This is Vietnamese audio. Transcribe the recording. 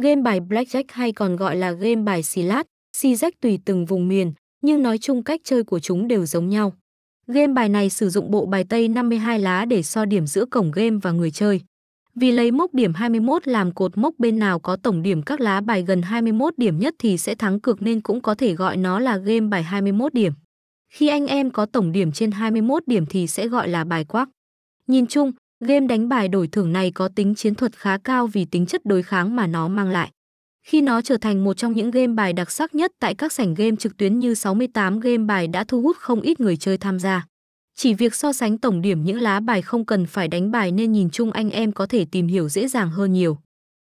Game bài Blackjack hay còn gọi là game bài xì lát, xì rách tùy từng vùng miền, nhưng nói chung cách chơi của chúng đều giống nhau. Game bài này sử dụng bộ bài tây 52 lá để so điểm giữa cổng game và người chơi. Vì lấy mốc điểm 21 làm cột mốc bên nào có tổng điểm các lá bài gần 21 điểm nhất thì sẽ thắng cược nên cũng có thể gọi nó là game bài 21 điểm. Khi anh em có tổng điểm trên 21 điểm thì sẽ gọi là bài quắc. Nhìn chung, game đánh bài đổi thưởng này có tính chiến thuật khá cao vì tính chất đối kháng mà nó mang lại. Khi nó trở thành một trong những game bài đặc sắc nhất tại các sảnh game trực tuyến như 68 game bài đã thu hút không ít người chơi tham gia. Chỉ việc so sánh tổng điểm những lá bài không cần phải đánh bài nên nhìn chung anh em có thể tìm hiểu dễ dàng hơn nhiều.